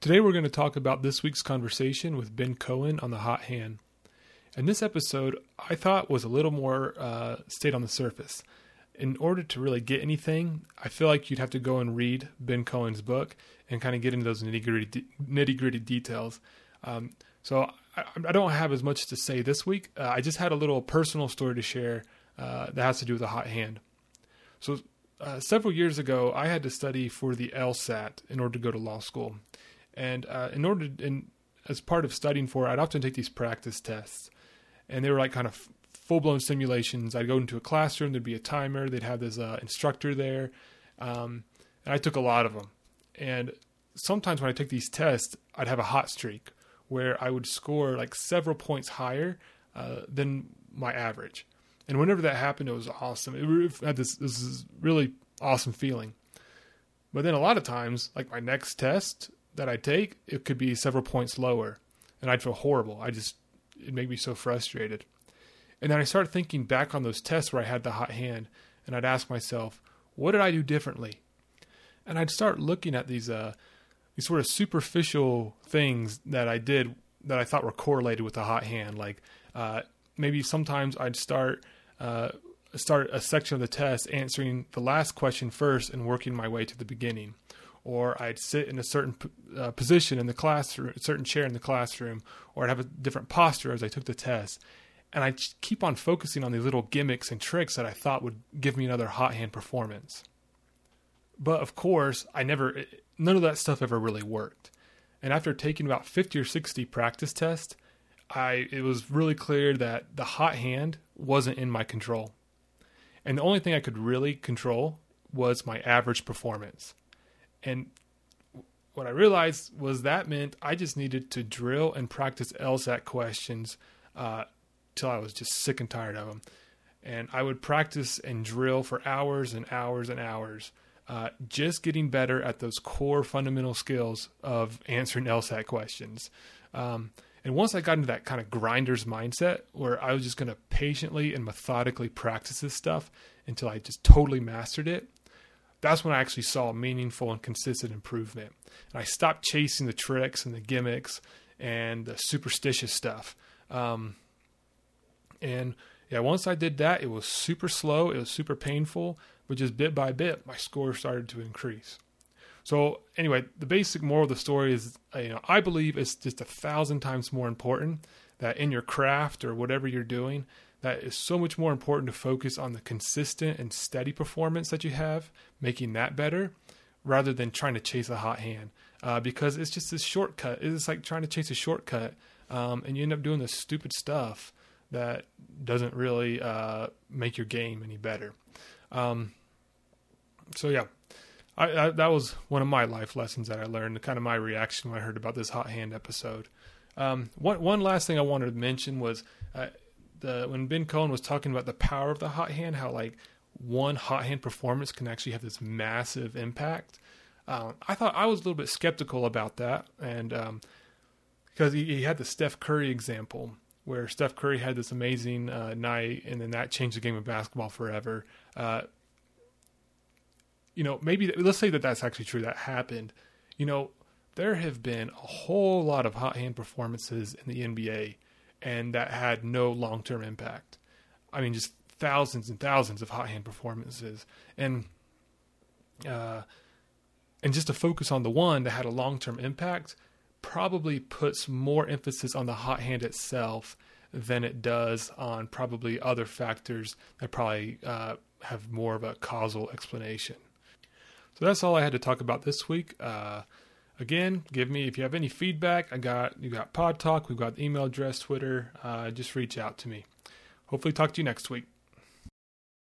Today we're going to talk about this week's conversation with Ben Cohen on the hot hand. And this episode, I thought was a little more uh, stayed on the surface. In order to really get anything, I feel like you'd have to go and read Ben Cohen's book and kind of get into those nitty gritty nitty gritty details. Um, so I, I, don't have as much to say this week. Uh, I just had a little personal story to share uh, that has to do with a hot hand. So uh, several years ago, I had to study for the LSAT in order to go to law school, and uh, in order to, in, as part of studying for it, I'd often take these practice tests, and they were like kind of full blown simulations. I'd go into a classroom, there'd be a timer, they'd have this uh, instructor there, um, and I took a lot of them. And sometimes when I took these tests, I'd have a hot streak where I would score like several points higher uh, than my average. And whenever that happened, it was awesome. It had this this really awesome feeling. But then a lot of times, like my next test that I take, it could be several points lower, and I'd feel horrible. I just it made me so frustrated. And then I started thinking back on those tests where I had the hot hand, and I'd ask myself, what did I do differently? And I'd start looking at these uh, these sort of superficial things that I did that I thought were correlated with the hot hand. Like uh, maybe sometimes I'd start uh, start a section of the test answering the last question first and working my way to the beginning. Or I'd sit in a certain uh, position in the classroom, a certain chair in the classroom, or I'd have a different posture as I took the test. And I'd keep on focusing on these little gimmicks and tricks that I thought would give me another hot hand performance. But of course, I never, none of that stuff ever really worked. And after taking about 50 or 60 practice tests, I it was really clear that the hot hand wasn't in my control. And the only thing I could really control was my average performance. And what I realized was that meant I just needed to drill and practice LSAT questions uh, till I was just sick and tired of them. And I would practice and drill for hours and hours and hours, uh, just getting better at those core fundamental skills of answering LSAT questions. Um, and once I got into that kind of grinder's mindset where I was just going to patiently and methodically practice this stuff until I just totally mastered it, that's when I actually saw meaningful and consistent improvement. And I stopped chasing the tricks and the gimmicks and the superstitious stuff. Um, and yeah, once I did that, it was super slow, it was super painful, but just bit by bit, my score started to increase. So anyway, the basic moral of the story is, uh, you know, I believe it's just a thousand times more important that in your craft or whatever you're doing, that is so much more important to focus on the consistent and steady performance that you have, making that better, rather than trying to chase a hot hand. Uh, because it's just this shortcut. It's like trying to chase a shortcut, um, and you end up doing this stupid stuff that doesn't really uh, make your game any better. Um, so yeah, I, I, that was one of my life lessons that I learned. Kind of my reaction when I heard about this hot hand episode. Um, one one last thing I wanted to mention was uh, the when Ben Cohen was talking about the power of the hot hand, how like one hot hand performance can actually have this massive impact. Um, I thought I was a little bit skeptical about that, and um, because he, he, had the Steph Curry example where Steph Curry had this amazing uh, night, and then that changed the game of basketball forever. Uh, you know, maybe let's say that that's actually true. That happened. You know, there have been a whole lot of hot hand performances in the NBA, and that had no long term impact. I mean, just thousands and thousands of hot hand performances, and uh, and just to focus on the one that had a long term impact probably puts more emphasis on the hot hand itself than it does on probably other factors that probably uh, have more of a causal explanation. So that's all I had to talk about this week. Uh, again, give me if you have any feedback. I got you got Pod Talk. We've got the email address, Twitter. Uh, just reach out to me. Hopefully, talk to you next week.